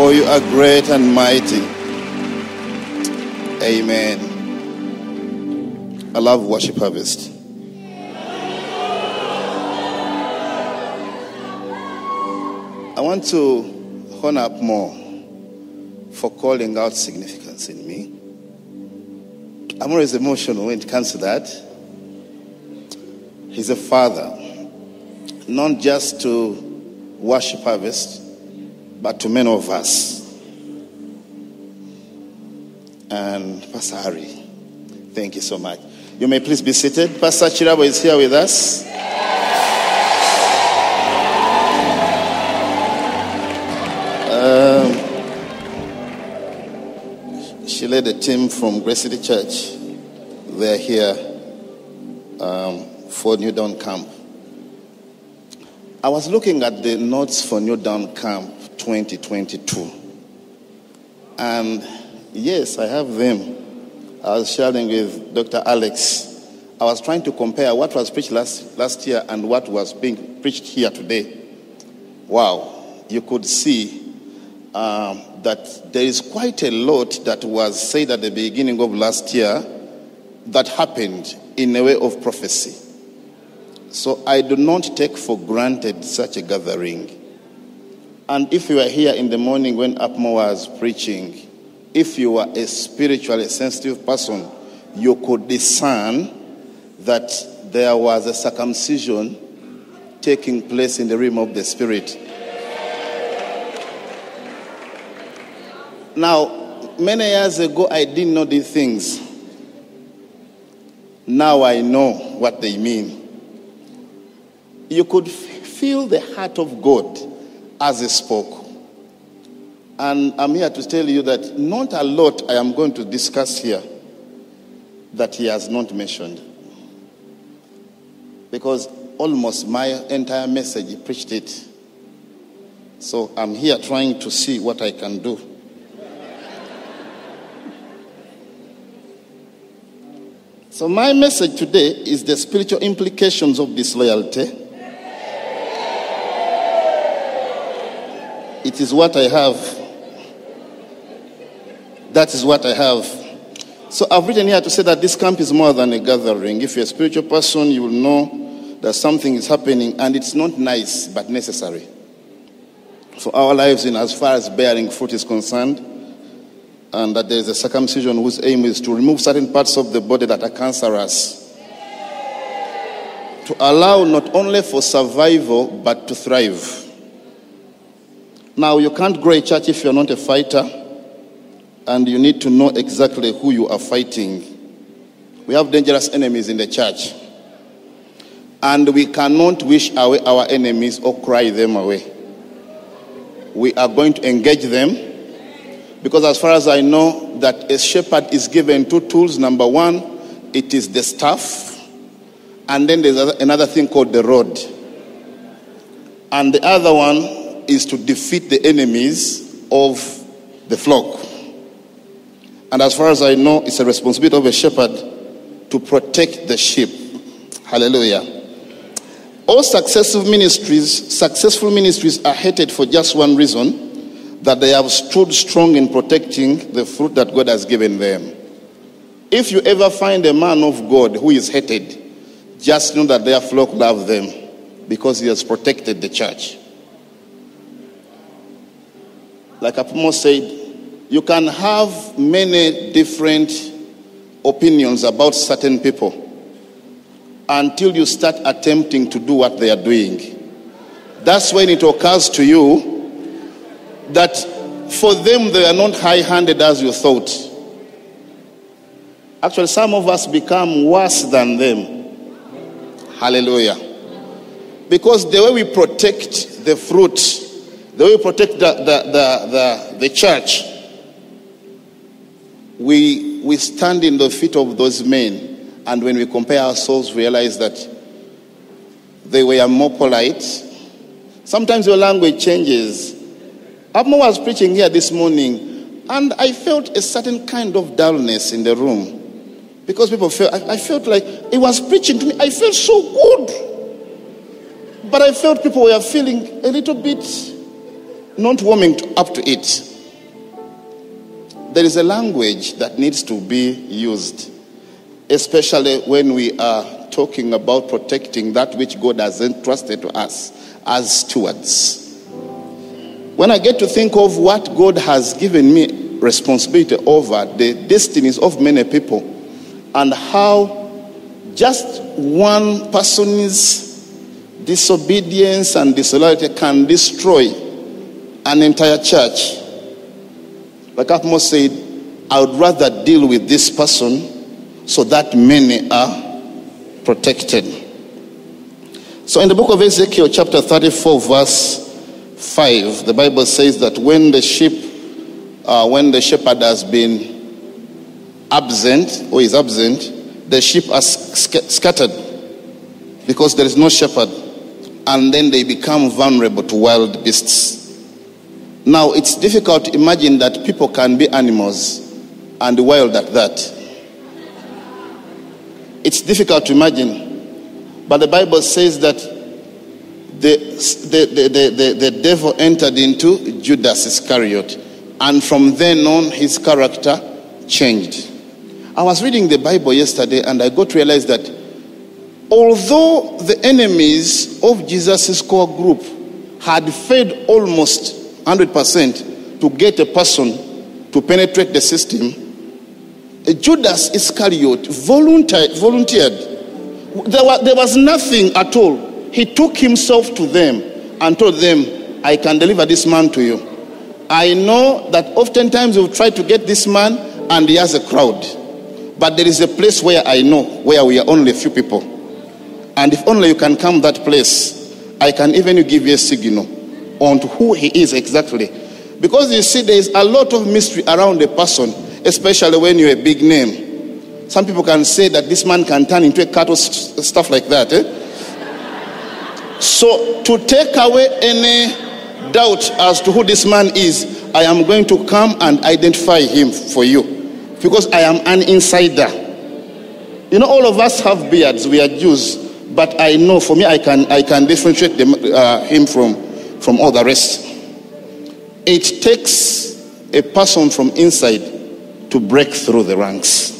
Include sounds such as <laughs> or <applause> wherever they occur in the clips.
for you are great and mighty. Amen. I love worship harvest. I want to hone up more for calling out significance in me. I'm always emotional when it comes to that. He's a father, not just to worship harvest, but to many of us. And Pastor Harry, thank you so much. You may please be seated. Pastor Chirabo is here with us. Um, she led a team from Grace City Church. They're here um, for New Dawn Camp. I was looking at the notes for New Dawn Camp 2022. And yes, I have them. I was sharing with Dr. Alex. I was trying to compare what was preached last, last year and what was being preached here today. Wow, you could see um, that there is quite a lot that was said at the beginning of last year that happened in a way of prophecy. So I do not take for granted such a gathering. And if you were here in the morning when Apmo was preaching, if you were a spiritually sensitive person, you could discern that there was a circumcision taking place in the realm of the spirit. Now, many years ago, I didn't know these things. Now I know what they mean. You could f- feel the heart of God as He spoke. And I'm here to tell you that not a lot I am going to discuss here that He has not mentioned. Because almost my entire message, He preached it. So I'm here trying to see what I can do. So, my message today is the spiritual implications of disloyalty. It is what I have. That is what I have. So, I've written here to say that this camp is more than a gathering. If you're a spiritual person, you will know that something is happening and it's not nice but necessary for our lives in as far as bearing fruit is concerned and that there is a circumcision whose aim is to remove certain parts of the body that are cancerous. To allow not only for survival but to thrive. Now, you can't grow a church if you're not a fighter, and you need to know exactly who you are fighting. We have dangerous enemies in the church, and we cannot wish away our enemies or cry them away. We are going to engage them because as far as I know, that a shepherd is given two tools. Number one, it is the staff, and then there's another thing called the rod. And the other one is to defeat the enemies of the flock. And as far as I know, it's a responsibility of a shepherd to protect the sheep. Hallelujah. All successful ministries, successful ministries are hated for just one reason that they have stood strong in protecting the fruit that God has given them. If you ever find a man of God who is hated, just know that their flock love them because he has protected the church. Like Apmo said, you can have many different opinions about certain people until you start attempting to do what they are doing. That's when it occurs to you that for them they are not high handed as you thought. Actually, some of us become worse than them. Hallelujah. Because the way we protect the fruit the way we protect the, the, the, the, the church, we, we stand in the feet of those men. And when we compare ourselves, we realize that they were more polite. Sometimes your language changes. Apmo was preaching here this morning, and I felt a certain kind of dullness in the room. Because people felt, I, I felt like he was preaching to me. I felt so good. But I felt people were feeling a little bit not warming up to it. There is a language that needs to be used, especially when we are talking about protecting that which God has entrusted to us as stewards. When I get to think of what God has given me responsibility over, the destinies of many people, and how just one person's disobedience and disloyalty can destroy an entire church. Like Apmo said, I would rather deal with this person so that many are protected. So in the book of Ezekiel, chapter 34, verse 5, the Bible says that when the sheep, uh, when the shepherd has been absent or is absent, the sheep are sc- scattered because there is no shepherd, and then they become vulnerable to wild beasts. Now, it's difficult to imagine that people can be animals and wild at that. It's difficult to imagine. But the Bible says that the, the, the, the, the, devil entered into Judas Iscariot, and from then on, his character changed. I was reading the Bible yesterday, and I got to realize that although the enemies of Jesus' core group had fed almost 100% to get a person to penetrate the system, Judas Iscariot volunteered. There, was, there was nothing at all. He took himself to them and told them, I can deliver this man to you. I know that oftentimes you've tried to get this man and he has a crowd. But there is a place where I know where we are only a few people. And if only you can come that place, I can even give you a signal on who he is exactly. Because you see, there is a lot of mystery around a person, especially when you're a big name. Some people can say that this man can turn into a cattle, stuff like that. Eh? So, to take away any doubt as to who this man is, I am going to come and identify him for you. Because I am an insider. You know, all of us have beards, we are Jews. But I know for me, I can, I can differentiate them, uh, him from, from all the rest. It takes a person from inside to break through the ranks.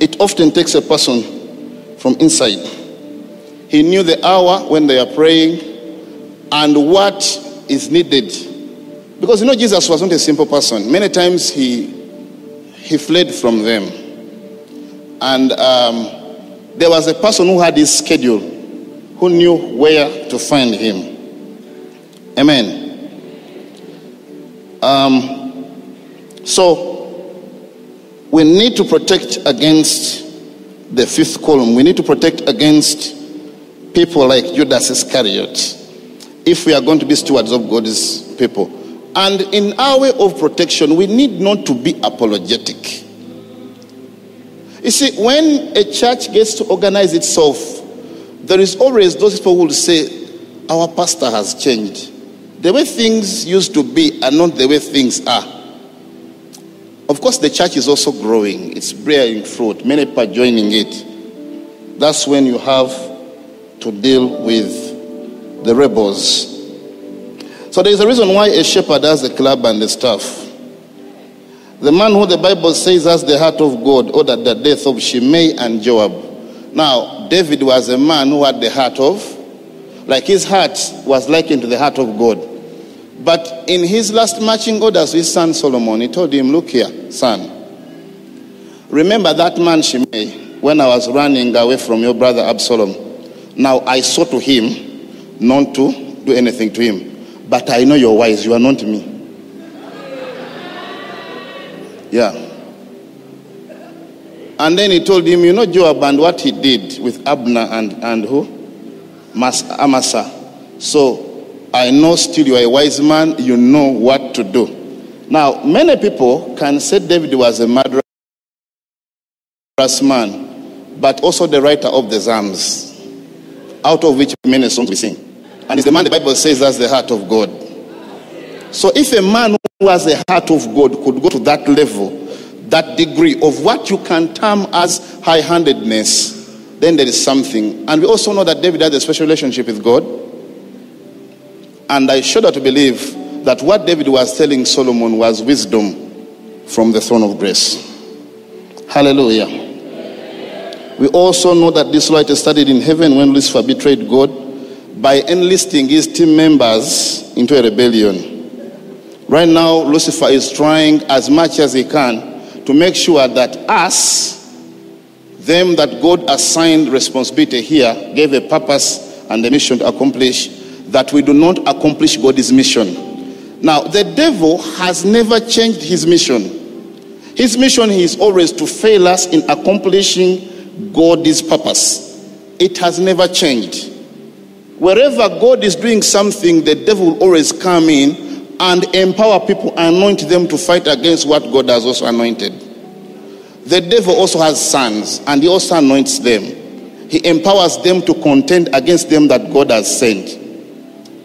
It often takes a person from inside. He knew the hour when they are praying and what is needed. Because you know, Jesus was not a simple person. Many times he, he fled from them. And um, there was a person who had his schedule, who knew where to find him. Amen. Um, so, we need to protect against the fifth column. We need to protect against people like Judas Iscariot if we are going to be stewards of God's people. And in our way of protection, we need not to be apologetic. You see, when a church gets to organize itself, there is always those people who will say, Our pastor has changed. The way things used to be are not the way things are. Of course, the church is also growing, it's bearing fruit, many people are joining it. That's when you have to deal with the rebels. So there is a reason why a shepherd has a club and a staff. The man who the Bible says has the heart of God ordered the death of Shimei and Joab. Now, David was a man who had the heart of, like his heart was likened to the heart of God. But in his last marching orders with son Solomon, he told him, Look here, son. Remember that man Shimei when I was running away from your brother Absalom. Now I saw to him not to do anything to him. But I know you're wise, you are not me. Yeah. And then he told him, You know, Joab and what he did with Abner and, and who? Mas- Amasa. So I know still you are a wise man, you know what to do. Now, many people can say David was a murderous man, but also the writer of the Psalms, out of which many songs we sing. And it's the man the Bible says that's the heart of God. So if a man who has the heart of God could go to that level, that degree of what you can term as high handedness, then there is something. And we also know that David had a special relationship with God. And I shudder to believe that what David was telling Solomon was wisdom from the throne of grace. Hallelujah. We also know that this light studied in heaven when Lucifer betrayed God by enlisting his team members into a rebellion. Right now, Lucifer is trying as much as he can to make sure that us, them that God assigned responsibility here, gave a purpose and a mission to accomplish, that we do not accomplish God's mission now, the devil has never changed his mission. His mission is always to fail us in accomplishing God's purpose. It has never changed. Wherever God is doing something, the devil will always come in and empower people, anoint them to fight against what God has also anointed. The devil also has sons, and he also anoints them. He empowers them to contend against them that God has sent.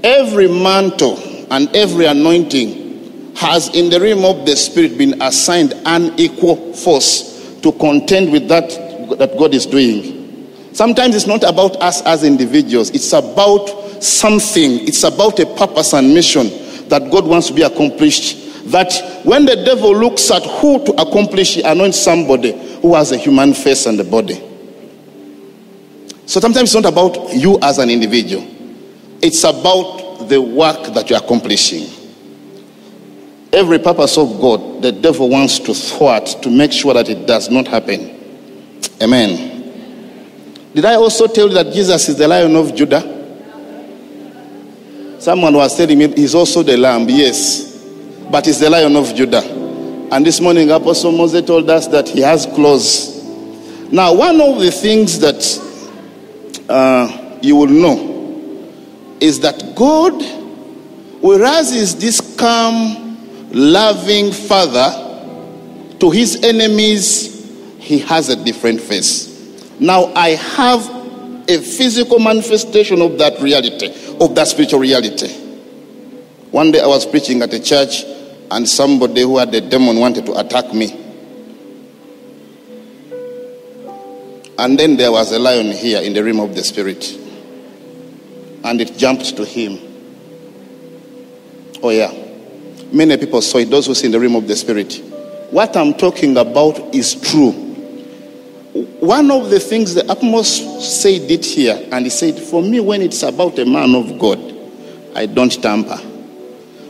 Every mantle and every anointing has in the realm of the spirit been assigned an equal force to contend with that that God is doing. Sometimes it's not about us as individuals, it's about something, it's about a purpose and mission that God wants to be accomplished. That when the devil looks at who to accomplish, he anoints somebody who has a human face and a body. So sometimes it's not about you as an individual, it's about the work that you're accomplishing. Every purpose of God, the devil wants to thwart to make sure that it does not happen. Amen. Did I also tell you that Jesus is the lion of Judah? Someone was telling me he's also the lamb, yes, but he's the lion of Judah. And this morning, Apostle Moses told us that he has claws. Now, one of the things that uh, you will know is that God, whereas is this calm, loving father, to his enemies, he has a different face. Now I have a physical manifestation of that reality, of that spiritual reality. One day I was preaching at a church, and somebody who had a demon wanted to attack me. And then there was a lion here in the realm of the spirit and it jumped to him. Oh, yeah. Many people saw it, those who see in the realm of the spirit. What I'm talking about is true. One of the things the Amos said it here, and he said, For me, when it's about a man of God, I don't tamper.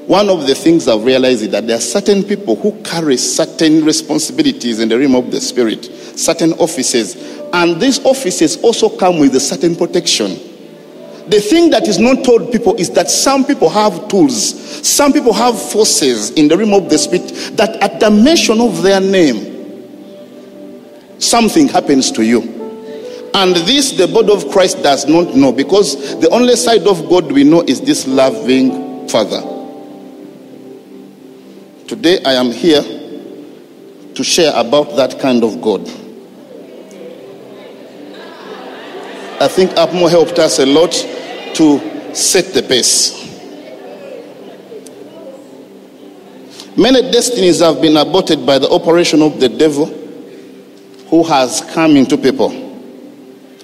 One of the things I've realized is that there are certain people who carry certain responsibilities in the realm of the spirit, certain offices, and these offices also come with a certain protection. The thing that is not told people is that some people have tools, some people have forces in the realm of the spirit that at the mention of their name, something happens to you. And this the body of Christ does not know because the only side of God we know is this loving Father. Today I am here to share about that kind of God. I think Apmo helped us a lot to set the pace. Many destinies have been aborted by the operation of the devil who has come into people.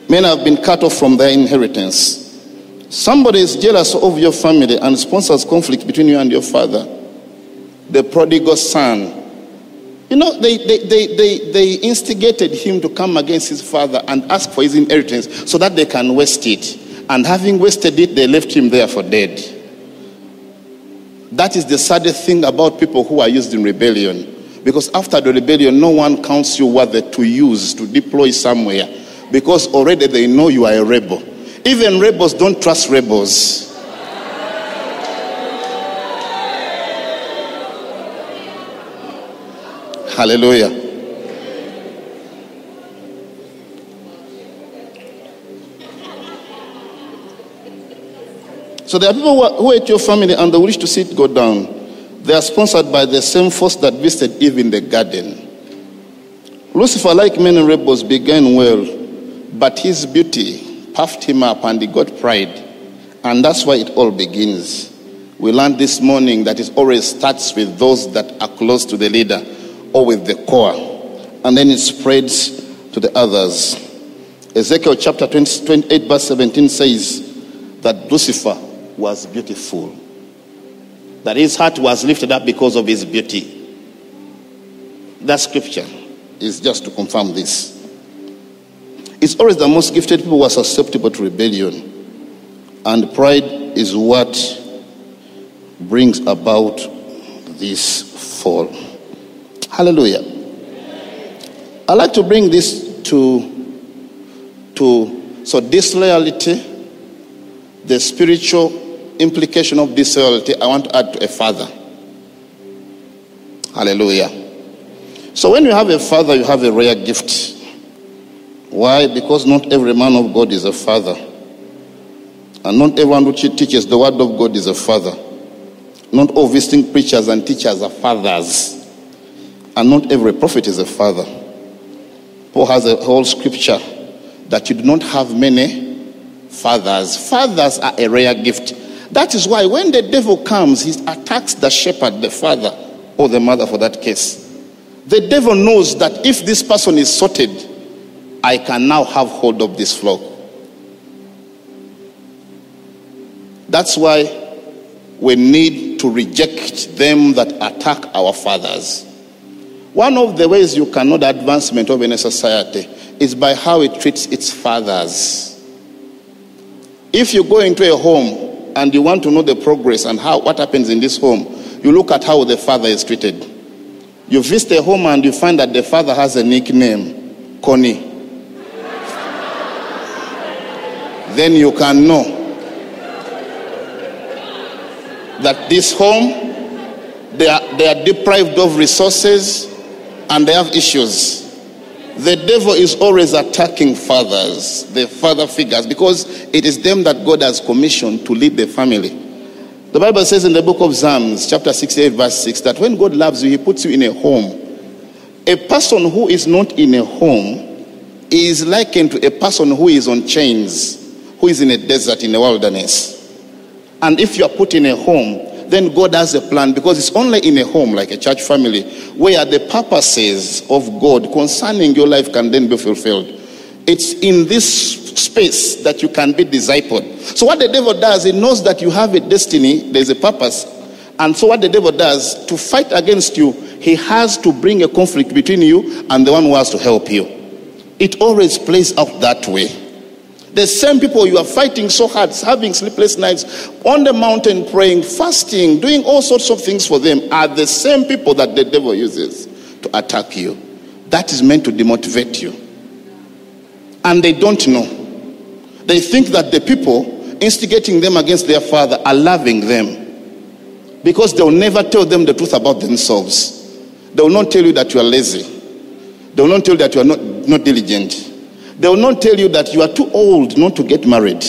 Many have been cut off from their inheritance. Somebody is jealous of your family and sponsors conflict between you and your father. The prodigal son. You know, they, they, they, they, they instigated him to come against his father and ask for his inheritance so that they can waste it. And having wasted it, they left him there for dead. That is the saddest thing about people who are used in rebellion. Because after the rebellion, no one counts you worthy to use, to deploy somewhere. Because already they know you are a rebel. Even rebels don't trust rebels. Hallelujah. So there are people who, are, hate your family and they wish to see it go down. They are sponsored by the same force that visited Eve in the garden. Lucifer, like many rebels, began well, but his beauty puffed him up and he got pride. And that's why it all begins. We learned this morning that it always starts with those that are close to the leader or with the core, and then it spreads to the others. Ezekiel chapter 20, 28, verse 17 says that Lucifer was beautiful, that his heart was lifted up because of his beauty. That scripture is just to confirm this. It's always the most gifted people who are susceptible to rebellion. And pride is what brings about this fall. Hallelujah. I like to bring this to to so disloyalty, the spiritual implication of this disloyalty, I want to add to a father. Hallelujah. So when you have a father, you have a rare gift. Why? Because not every man of God is a father. And not everyone who teaches the word of God is a father. Not all visiting preachers and teachers are fathers. And not every prophet is a father. Paul has a whole scripture that you do not have many fathers. Fathers are a rare gift. That is why when the devil comes, he attacks the shepherd, the father, or the mother for that case. The devil knows that if this person is sorted, I can now have hold of this flock. That's why we need to reject them that attack our fathers. One of the ways you can know the advancement of any society is by how it treats its fathers. If you go into a home and you want to know the progress and how what happens in this home, you look at how the father is treated. You visit a home and you find that the father has a nickname, Connie. then you can know that this home they are, they are deprived of resources and they have issues. The devil is always attacking fathers, the father figures, because it is them that God has commissioned to lead the family. The Bible says in the book of Psalms, chapter 68, verse 6, that when God loves you, he puts you in a home. A person who is not in a home is likened to a person who is on chains, who is in a desert, in a wilderness. And if you are put in a home, then God has a plan because it's only in a home, like a church family, where the purposes of God concerning your life can then be fulfilled. It's in this space that you can be discipled. So, what the devil does, he knows that you have a destiny, there's a purpose. And so, what the devil does to fight against you, he has to bring a conflict between you and the one who has to help you. It always plays out that way. The same people you are fighting so hard, having sleepless nights on the mountain, praying, fasting, doing all sorts of things for them, are the same people that the devil uses to attack you. That is meant to demotivate you. And they don't know. They think that the people instigating them against their father are loving them because they'll never tell them the truth about themselves. They will not tell you that you are lazy. They will not tell you that you are not, not diligent. They will not tell you that you are too old not to get married.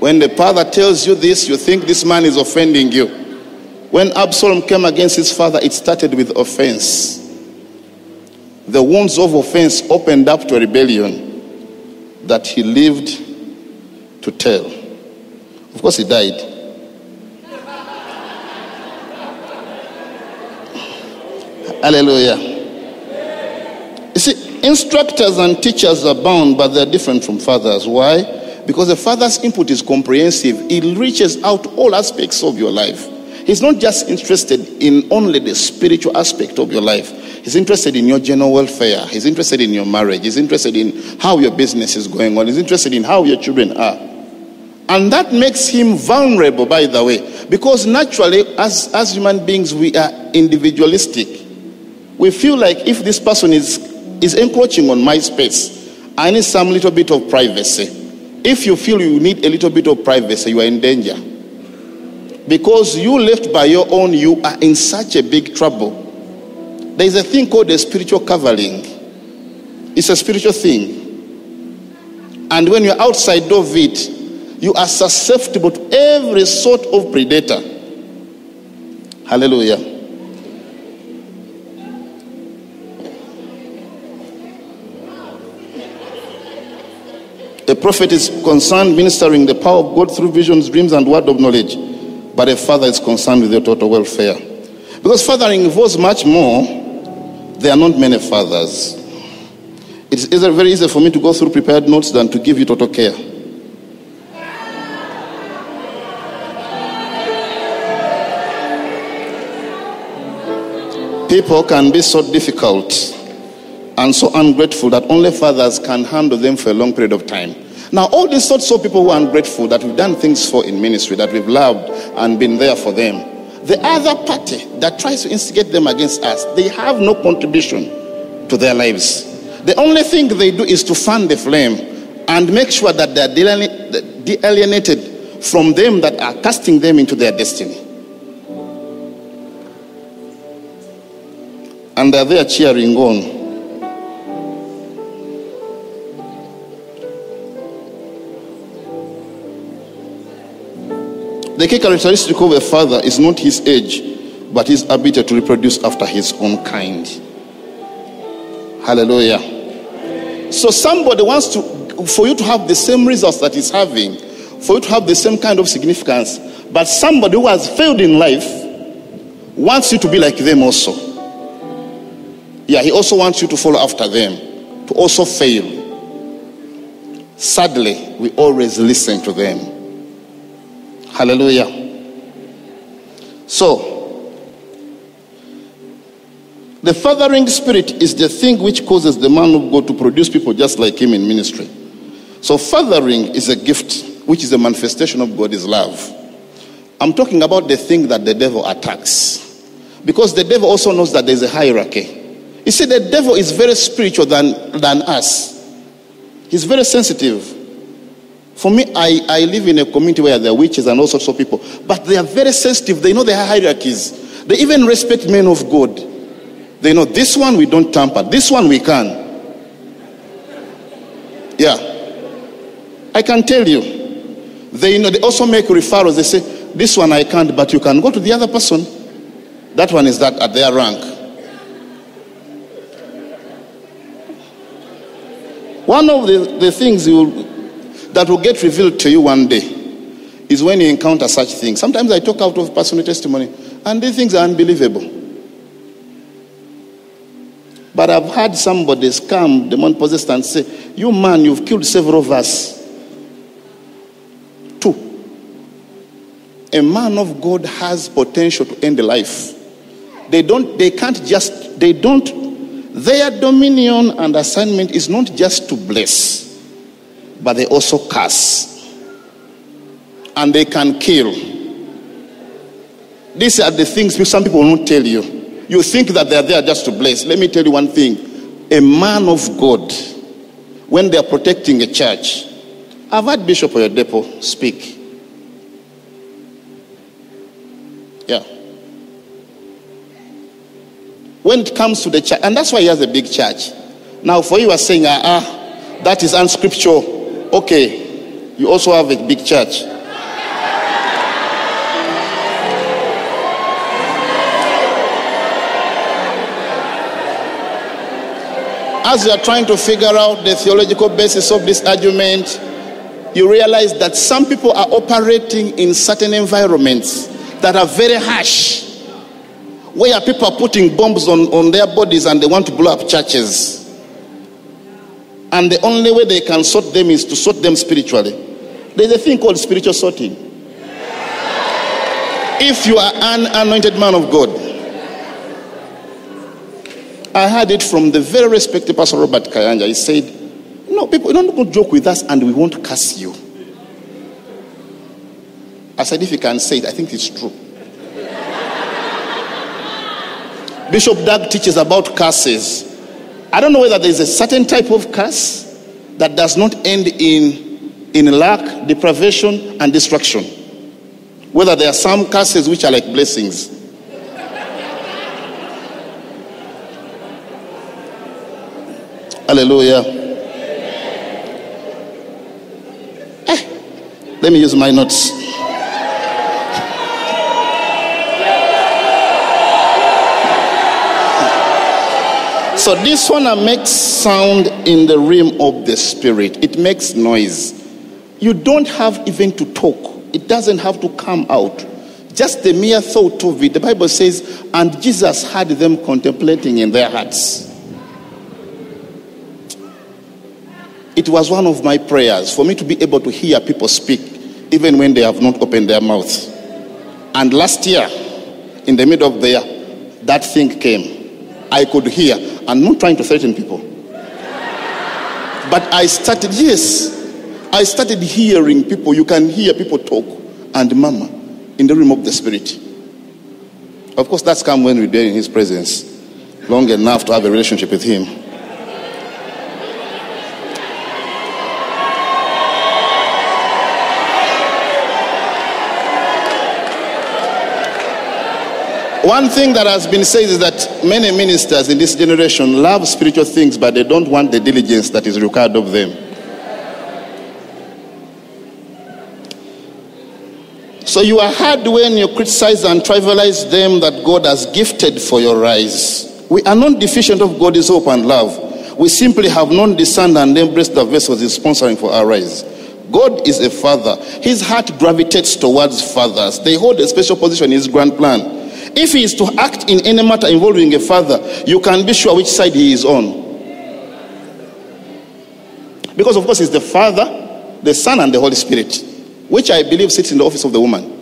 When the father tells you this, you think this man is offending you. When Absalom came against his father, it started with offense. The wounds of offense opened up to a rebellion that he lived to tell. Of course, he died. Hallelujah. You see, instructors and teachers are bound, but they're different from fathers. Why? Because the father's input is comprehensive, it reaches out all aspects of your life. He's not just interested in only the spiritual aspect of your life. He's interested in your general welfare. He's interested in your marriage. He's interested in how your business is going on. He's interested in how your children are. And that makes him vulnerable, by the way, because naturally, as, as human beings, we are individualistic. We feel like if this person is is encroaching on my space. I need some little bit of privacy. If you feel you need a little bit of privacy, you are in danger. Because you left by your own, you are in such a big trouble. There is a thing called a spiritual covering. It's a spiritual thing. And when you're outside of it, you are susceptible to every sort of predator. Hallelujah. A prophet is concerned ministering the power of God through visions, dreams, and word of knowledge. But a father is concerned with your total welfare. Because fathering involves much more. There are not many fathers. It is very easy for me to go through prepared notes than to give you total care. People can be so difficult and so ungrateful that only fathers can handle them for a long period of time. Now, all these sorts of people who are ungrateful that we've done things for in ministry, that we've loved and been there for them, the other party that tries to instigate them against us, they have no contribution to their lives. The only thing they do is to fan the flame and make sure that they're alienated from them that are casting them into their destiny. and they're there cheering on. The key characteristic of a father is not his age, but his ability to reproduce after his own kind. Hallelujah. So somebody wants to, for you to have the same results that he's having, for you to have the same kind of significance, but somebody who has failed in life wants you to be like them also. Yeah, he also wants you to follow after them, to also fail. Sadly, we always listen to them. Hallelujah. So, the fathering spirit is the thing which causes the man of God to produce people just like him in ministry. So, fathering is a gift which is a manifestation of God's love. I'm talking about the thing that the devil attacks. Because the devil also knows that there's a hierarchy. You see, the devil is very spiritual than, than us. He's very sensitive. For me, I, I live in a community where there are witches and all sorts of people, but they are very sensitive. They know their hierarchies. They even respect men of God. They know this one we don't tamper, this one we can. Yeah. I can tell you. They know they also make referrals. They say, This one I can't, but you can go to the other person. That one is that at their rank. One of the, the things will, that will get revealed to you one day is when you encounter such things. Sometimes I talk out of personal testimony, and these things are unbelievable. But I've had somebody come, demon possessed, and say, You man, you've killed several of us. Two. A man of God has potential to end a life. They don't, they can't just, they don't their dominion and assignment is not just to bless, but they also curse. And they can kill. These are the things some people not tell you. You think that they're there just to bless. Let me tell you one thing. A man of God, when they're protecting a church, I've had Bishop Oyedepo speak. Yeah when it comes to the church, and that's why he has a big church. Now, for you are saying, ah, ah that is unscriptural. Okay, you also have a big church. As you are trying to figure out the theological basis of this argument, you realize that some people are operating in certain environments that are very harsh where people are putting bombs on, on their bodies and they want to blow up churches. And the only way they can sort them is to sort them spiritually. There's a thing called spiritual sorting. If you are an anointed man of God, I heard it from the very respected Pastor Robert Kayanja. He said, No, people you don't go joke with us and we won't curse you. I said, If you can say it, I think it's true. Bishop Dag teaches about curses. I don't know whether there's a certain type of curse that does not end in, in lack, deprivation, and destruction. Whether there are some curses which are like blessings. Hallelujah. Eh, let me use my notes. So this one makes sound in the realm of the spirit. It makes noise. You don't have even to talk. It doesn't have to come out. Just the mere thought of it. The Bible says, and Jesus had them contemplating in their hearts. It was one of my prayers for me to be able to hear people speak even when they have not opened their mouths. And last year, in the middle of the year, that thing came. I could hear. I'm not trying to threaten people. But I started, yes, I started hearing people. You can hear people talk and mama in the realm of the spirit. Of course, that's come when we're there in his presence long enough to have a relationship with him. One thing that has been said is that many ministers in this generation love spiritual things, but they don't want the diligence that is required of them. So you are hard when you criticize and trivialize them that God has gifted for your rise. We are not deficient of God's hope and love. We simply have not discerned and embraced the vessels He's sponsoring for our rise. God is a father. His heart gravitates towards fathers. They hold a special position in His grand plan. If he is to act in any matter involving a father, you can be sure which side he is on. Because, of course, it's the Father, the Son, and the Holy Spirit, which I believe sits in the office of the woman.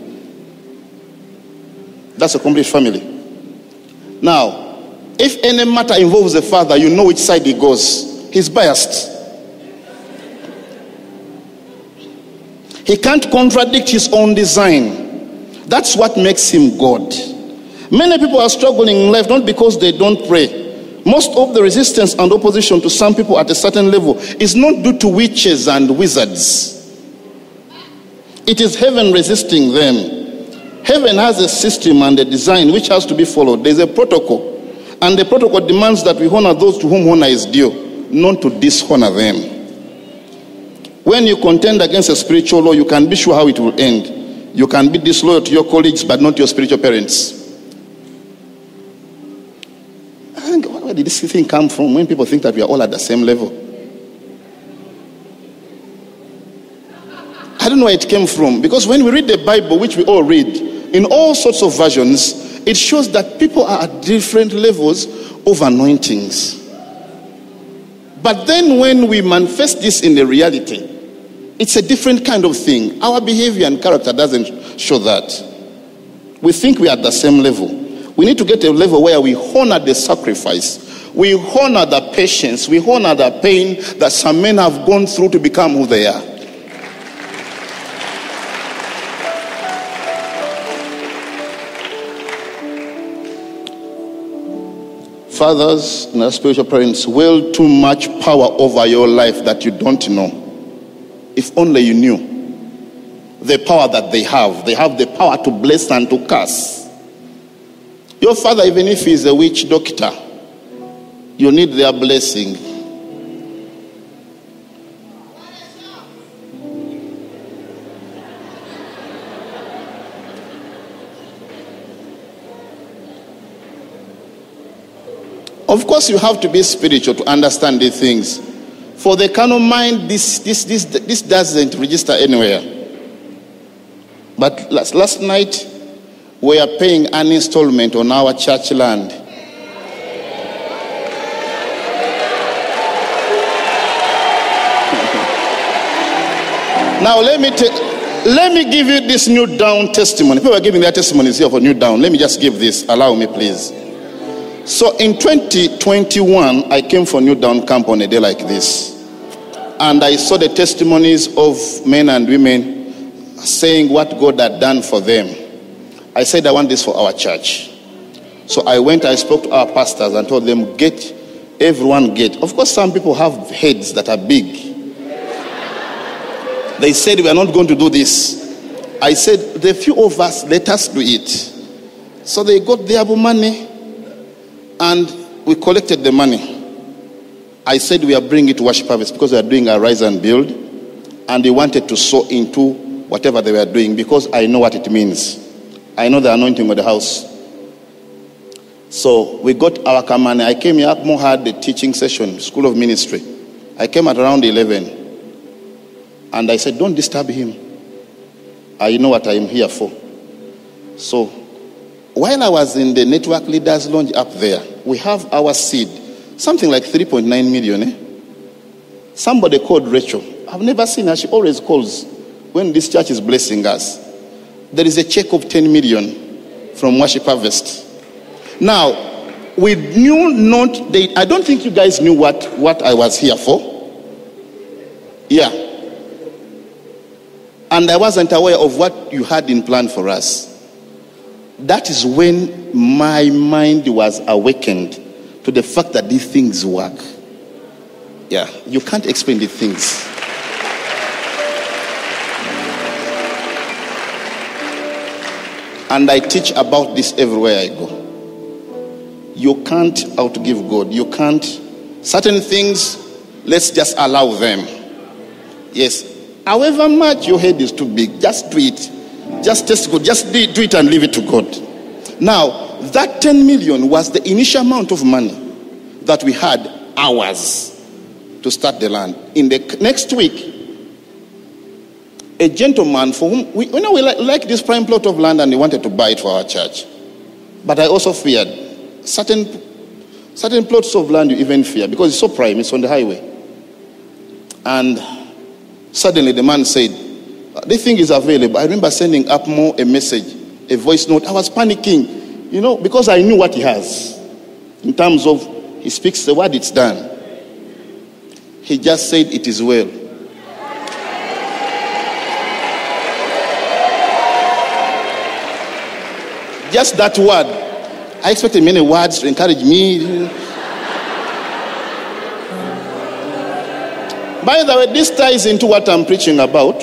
That's a complete family. Now, if any matter involves a father, you know which side he goes. He's biased. He can't contradict his own design. That's what makes him God. Many people are struggling in life not because they don't pray. Most of the resistance and opposition to some people at a certain level is not due to witches and wizards. It is heaven resisting them. Heaven has a system and a design which has to be followed. There's a protocol. And the protocol demands that we honor those to whom honor is due, not to dishonor them. When you contend against a spiritual law, you can be sure how it will end. You can be disloyal to your colleagues, but not your spiritual parents. Did this thing come from when people think that we are all at the same level? I don't know where it came from because when we read the Bible, which we all read, in all sorts of versions, it shows that people are at different levels of anointings. But then when we manifest this in the reality, it's a different kind of thing. Our behavior and character doesn't show that. We think we are at the same level. We need to get a level where we honor the sacrifice. We honor the patience. We honor the pain that some men have gone through to become who they are. Fathers and our spiritual parents wield too much power over your life that you don't know. If only you knew the power that they have. They have the power to bless and to curse. Your father, even if he's a witch doctor, you need their blessing. Of course, you have to be spiritual to understand these things. For the carnal mind, this, this, this, this doesn't register anywhere. But last, last night, we are paying an installment on our church land. Now let me let me give you this New Dawn testimony. People are giving their testimonies here for New Dawn. Let me just give this. Allow me, please. So in 2021, I came for New Dawn Camp on a day like this. And I saw the testimonies of men and women saying what God had done for them. I said, I want this for our church. So I went, I spoke to our pastors and told them, get, everyone get. Of course, some people have heads that are big. They said, we are not going to do this. I said, the few of us, let us do it. So they got their money and we collected the money. I said we are bringing it to Worship Harvest because we are doing a rise and build and they wanted to sow into whatever they were doing because I know what it means. I know the anointing of the house. So we got our command. I came here, Apmo had the teaching session, School of Ministry. I came at around 11. And I said, Don't disturb him. I know what I am here for. So while I was in the network leaders lounge up there, we have our seed, something like 3.9 million. Eh? Somebody called Rachel. I've never seen her. She always calls when this church is blessing us. There is a check of 10 million from Worship Harvest. Now, we knew not, they, I don't think you guys knew what, what I was here for. Yeah. And I wasn't aware of what you had in plan for us. That is when my mind was awakened to the fact that these things work. Yeah, you can't explain these things. And I teach about this everywhere I go. You can't outgive God. You can't. Certain things, let's just allow them. Yes. However much your head is too big, just do it. Just test. Just do it and leave it to God. Now, that 10 million was the initial amount of money that we had hours to start the land. In the next week, a gentleman for whom we you know we like, like this prime plot of land and he wanted to buy it for our church. But I also feared certain certain plots of land you even fear because it's so prime, it's on the highway. And suddenly the man said, uh, The thing is available. I remember sending Apmo a message, a voice note. I was panicking, you know, because I knew what he has in terms of he speaks the word, it's done. He just said, It is well. Just that word. I expected many words to encourage me. By the way, this ties into what I'm preaching about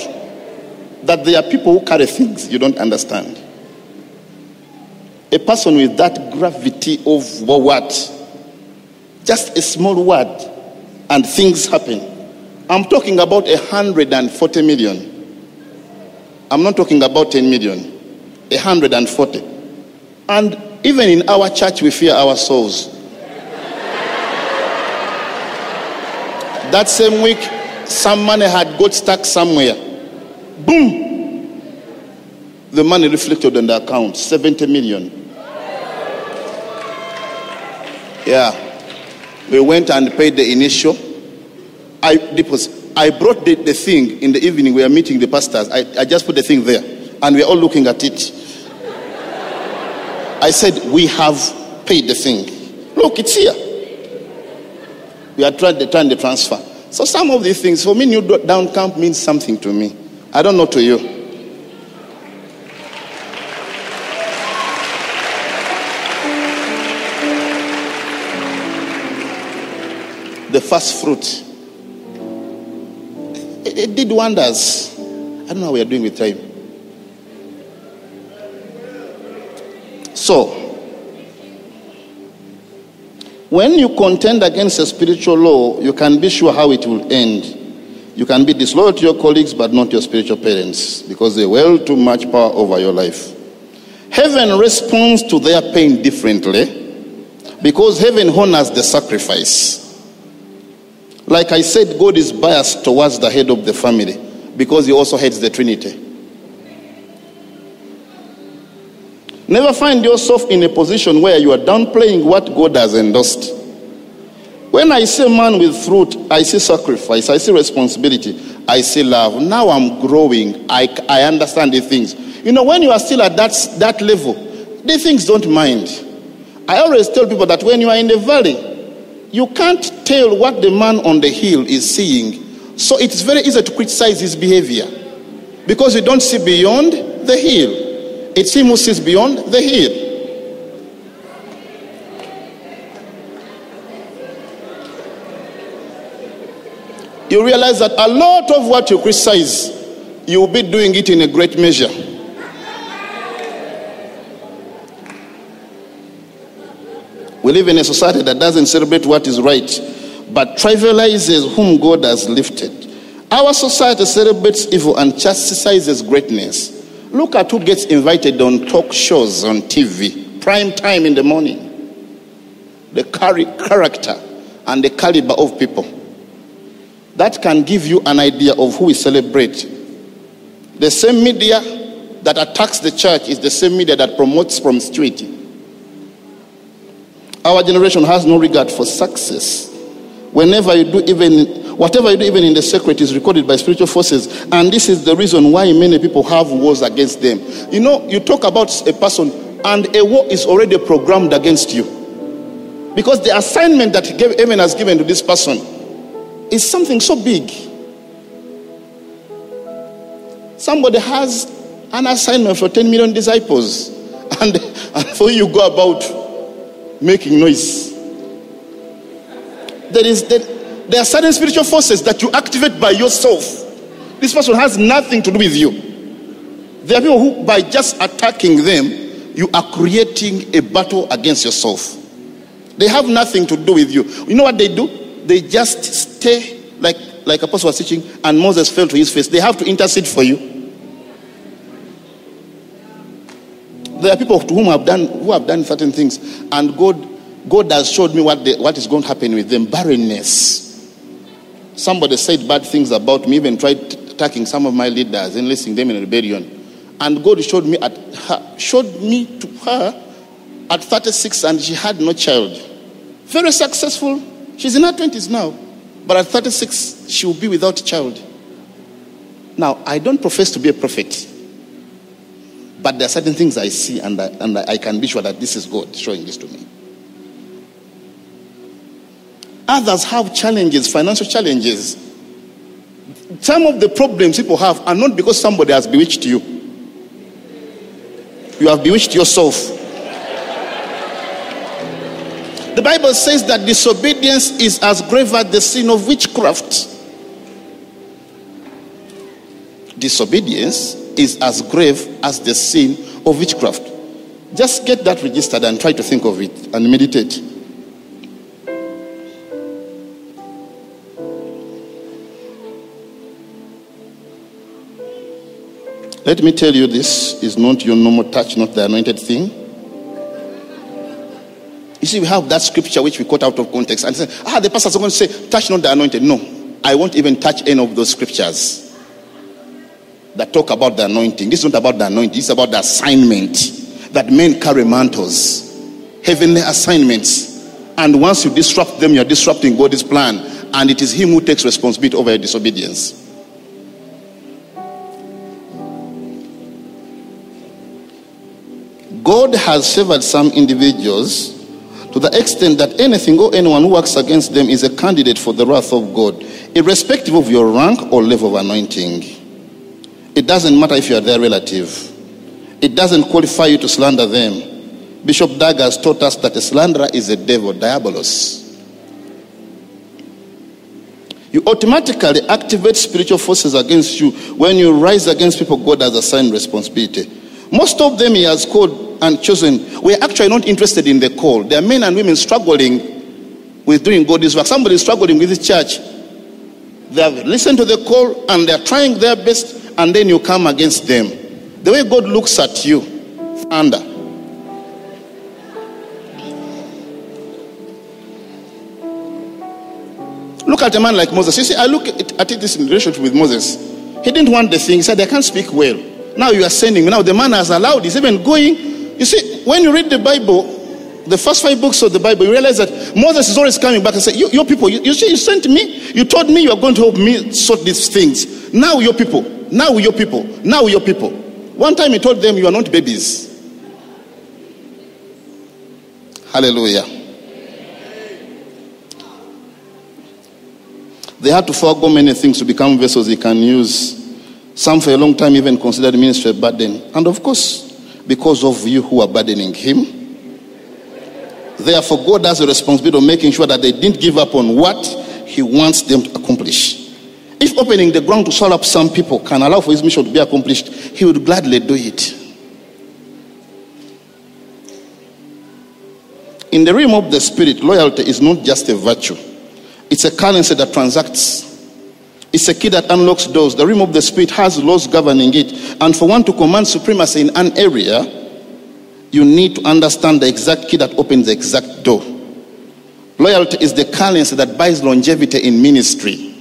that there are people who carry things you don't understand. A person with that gravity of what? Just a small word and things happen. I'm talking about 140 million. I'm not talking about 10 million. 140. And even in our church, we fear our souls. That same week, some money had got stuck somewhere. Boom! The money reflected on the account 70 million. Yeah. We went and paid the initial. I deposit. I brought the, the thing in the evening. We are meeting the pastors. I, I just put the thing there. And we're all looking at it. I said, We have paid the thing. Look, it's here. We are trying to turn the transfer. So some of these things, for me, New Dawn Camp means something to me. I don't know to you. The first fruit. It, it did wonders. I don't know how we are doing with time. So, when you contend against a spiritual law, you can be sure how it will end. You can be disloyal to your colleagues, but not your spiritual parents, because they wield too much power over your life. Heaven responds to their pain differently, because heaven honors the sacrifice. Like I said, God is biased towards the head of the family, because he also hates the Trinity. Never find yourself in a position where you are downplaying what God has endorsed. When I see man with fruit, I see sacrifice, I see responsibility, I see love. Now I'm growing. I, I understand the things. You know, when you are still at that, that level, the things don't mind. I always tell people that when you are in the valley, you can't tell what the man on the hill is seeing. So it's very easy to criticize his behavior because you don't see beyond the hill. It's him who sees beyond the hill. You realize that a lot of what you criticize, you will be doing it in a great measure. We live in a society that doesn't celebrate what is right, but trivializes whom God has lifted. Our society celebrates evil and chastises greatness. Look at who gets invited on talk shows on TV, prime time in the morning. The character and the caliber of people. That can give you an idea of who we celebrate. The same media that attacks the church is the same media that promotes promiscuity. Our generation has no regard for success. Whenever you do, even whatever you do, even in the secret, is recorded by spiritual forces, and this is the reason why many people have wars against them. You know, you talk about a person, and a war is already programmed against you, because the assignment that heaven has given to this person is something so big. Somebody has an assignment for 10 million disciples, <laughs> and, and for you go about making noise. There, is, there, there are certain spiritual forces that you activate by yourself. This person has nothing to do with you. There are people who, by just attacking them, you are creating a battle against yourself. They have nothing to do with you. You know what they do? They just stay like like Apostle was teaching, and Moses fell to his face. They have to intercede for you. There are people to whom have done who have done certain things, and God God has showed me what they, what is going to happen with them. Barrenness. Somebody said bad things about me, even tried attacking some of my leaders, enlisting them in rebellion. And God showed me at her, showed me to her at 36, and she had no child. Very successful. She's in her 20s now. But at 36, she will be without a child. Now, I don't profess to be a prophet. But there are certain things I see, and I, and I can be sure that this is God showing this to me. Others have challenges, financial challenges. Some of the problems people have are not because somebody has bewitched you. You have bewitched yourself. The Bible says that disobedience is as grave as the sin of witchcraft. Disobedience is as grave as the sin of witchcraft. Just get that registered and try to think of it and meditate. Let me tell you this is not your normal touch, not the anointed thing. You see, we have that scripture which we quote out of context and say, ah, the pastor's going to say, touch not the anointed. No, I won't even touch any of those scriptures that talk about the anointing. This is not about the anointing, is about the assignment that men carry mantles, heavenly assignments. And once you disrupt them, you're disrupting God's plan. And it is Him who takes responsibility over your disobedience. God has favored some individuals to the extent that anything or anyone who works against them is a candidate for the wrath of God, irrespective of your rank or level of anointing. It doesn't matter if you are their relative, it doesn't qualify you to slander them. Bishop Dag has taught us that a slanderer is a devil, diabolos. You automatically activate spiritual forces against you when you rise against people God has assigned responsibility. Most of them he has called and chosen we're actually not interested in the call. There are men and women struggling with doing God's work. Somebody is struggling with the church. They have listened to the call and they're trying their best, and then you come against them. The way God looks at you, under. Look at a man like Moses. You see, I look at it this in relationship with Moses. He didn't want the thing. He said, I can't speak well. Now you are sending. Now the man has allowed. He's even going you see, when you read the Bible, the first five books of the Bible, you realize that Moses is always coming back and say, you, Your people, you, you see, you sent me, you told me you are going to help me sort these things. Now, your people, now, your people, now, your people. One time he told them, You are not babies. Hallelujah. They had to forego many things to become vessels he can use. Some for a long time even considered ministry a burden. And of course, because of you who are burdening him. Therefore, God has a responsibility of making sure that they didn't give up on what he wants them to accomplish. If opening the ground to swallow up some people can allow for his mission to be accomplished, he would gladly do it. In the realm of the spirit, loyalty is not just a virtue, it's a currency that transacts It's a key that unlocks doors. The realm of the spirit has laws governing it. And for one to command supremacy in an area, you need to understand the exact key that opens the exact door. Loyalty is the currency that buys longevity in ministry.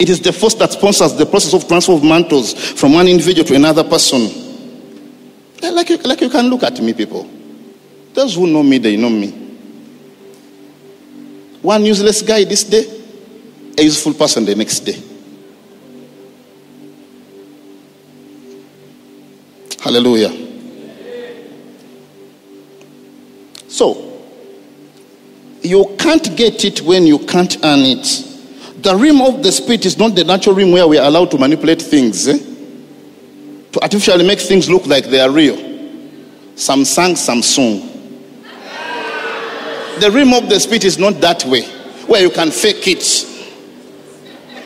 It is the force that sponsors the process of transfer of mantles from one individual to another person. Like you, like you can look at me, people. Those who know me, they know me. One useless guy this day, a useful person the next day. Hallelujah. So, you can't get it when you can't earn it. The realm of the spirit is not the natural realm where we are allowed to manipulate things, eh? to artificially make things look like they are real. Samsung, Samsung. The realm of the spirit is not that way, where you can fake it.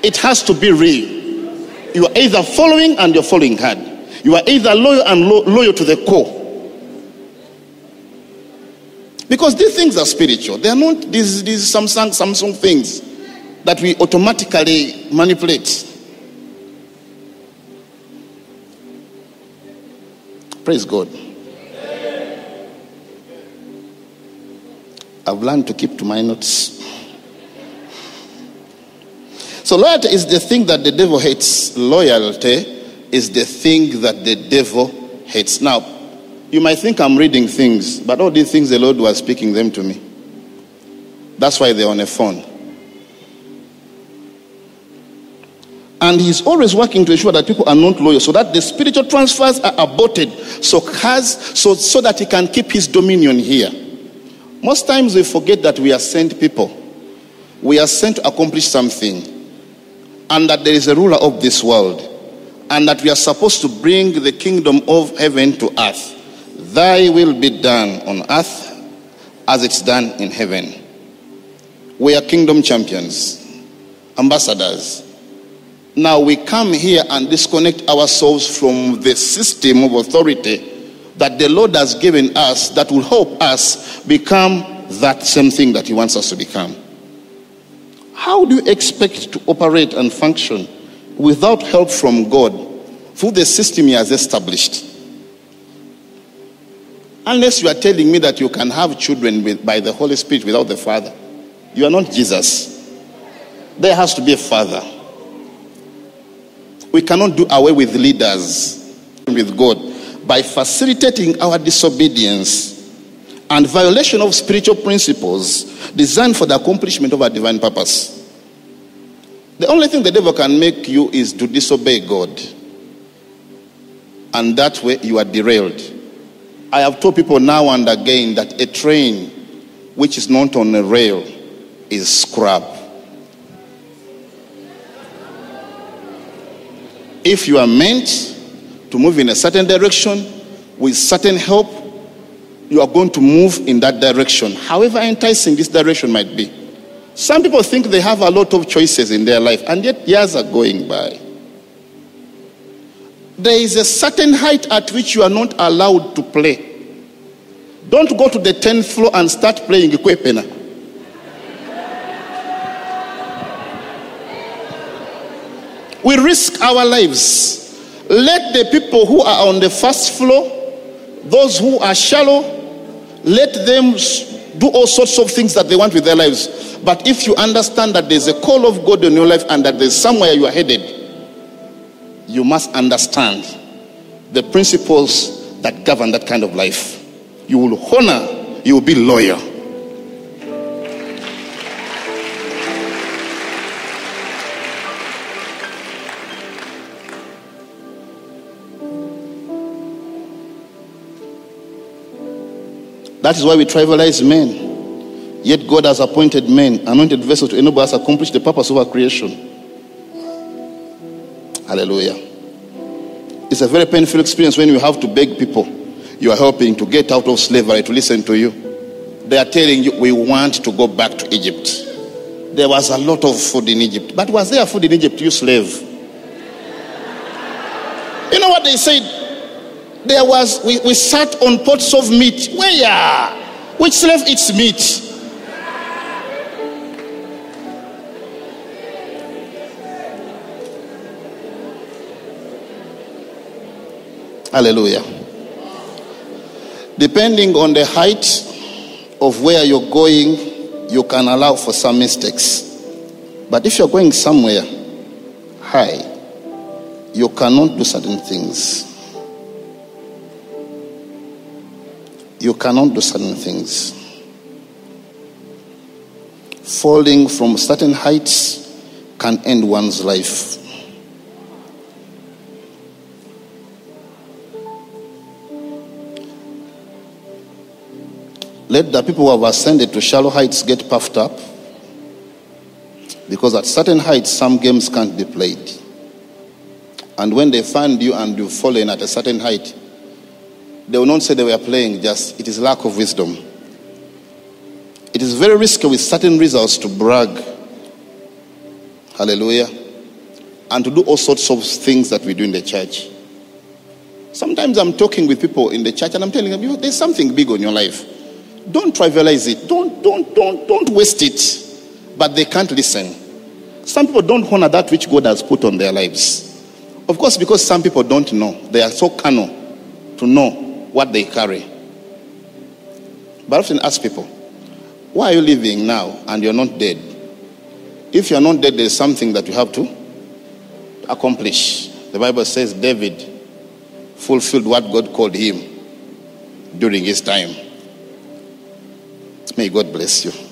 It has to be real. You are either following and you're following hard. You are either loyal and lo- loyal to the core. Because these things are spiritual. They are not these, these Samsung, Samsung things that we automatically manipulate. Praise God. I've learned to keep to my notes. So, loyalty is the thing that the devil hates. Loyalty is the thing that the devil hates. Now, you might think I'm reading things, but all these things the Lord was speaking them to me. That's why they're on a phone. And he's always working to ensure that people are not loyal so that the spiritual transfers are aborted so, has, so, so that he can keep his dominion here. Most times we forget that we are sent people. We are sent to accomplish something. And that there is a ruler of this world. And that we are supposed to bring the kingdom of heaven to earth. Thy will be done on earth as it's done in heaven. We are kingdom champions, ambassadors now we come here and disconnect ourselves from the system of authority that the Lord has given us that will help us become that same thing that He wants us to become. How do you expect to operate and function without help from God through the system He has established? Unless you are telling me that you can have children with, by the Holy Spirit without the Father, you are not Jesus. There has to be a Father. We cannot do away with leaders with God by facilitating our disobedience and violation of spiritual principles designed for the accomplishment of our divine purpose. The only thing the devil can make you is to disobey God. And that way you are derailed. I have told people now and again that a train which is not on a rail is scrap. If you are meant to move in a certain direction with certain help, you are going to move in that direction, however enticing this direction might be. Some people think they have a lot of choices in their life, and yet years are going by. There is a certain height at which you are not allowed to play. Don't go to the 10th floor and start playing Kwepena. We risk our lives. Let the people who are on the first floor, those who are shallow, let them do all sorts of things that they want with their lives. But if you understand that there's a call of God in your life and that there's somewhere you are headed, you must understand the principles that govern that kind of life. You will honor, you will be loyal. That is why we trivialize men. Yet God has appointed men, anointed vessels to enable us accomplish the purpose of our creation. Hallelujah. It's a very painful experience when you have to beg people you are helping to get out of slavery to listen to you. They are telling you, we want to go back to Egypt. There was a lot of food in Egypt. But was there food in Egypt, you slave? You know what they said? there was we, we sat on pots of meat. Where which slave eats meat? Hallelujah. Depending on the height of where you're going you can allow for some mistakes. But if you're going somewhere high you cannot do certain things. You cannot do certain things. Falling from certain heights can end one's life. Let the people who have ascended to shallow heights get puffed up. Because at certain heights, some games can't be played. And when they find you and you've fallen at a certain height, they will not say they were playing, just it is lack of wisdom. It is very risky with certain results to brag. Hallelujah. And to do all sorts of things that we do in the church. Sometimes I'm talking with people in the church and I'm telling them, you know, there's something big on your life. Don't trivialize it. Don't, don't, don't, don't waste it. But they can't listen. Some people don't honor that which God has put on their lives. Of course, because some people don't know. They are so carnal to know what they carry. But I often ask people, why are you living now and you're not dead? If you're not dead, there's something that you have to accomplish. The Bible says David fulfilled what God called him during his time. May God bless you.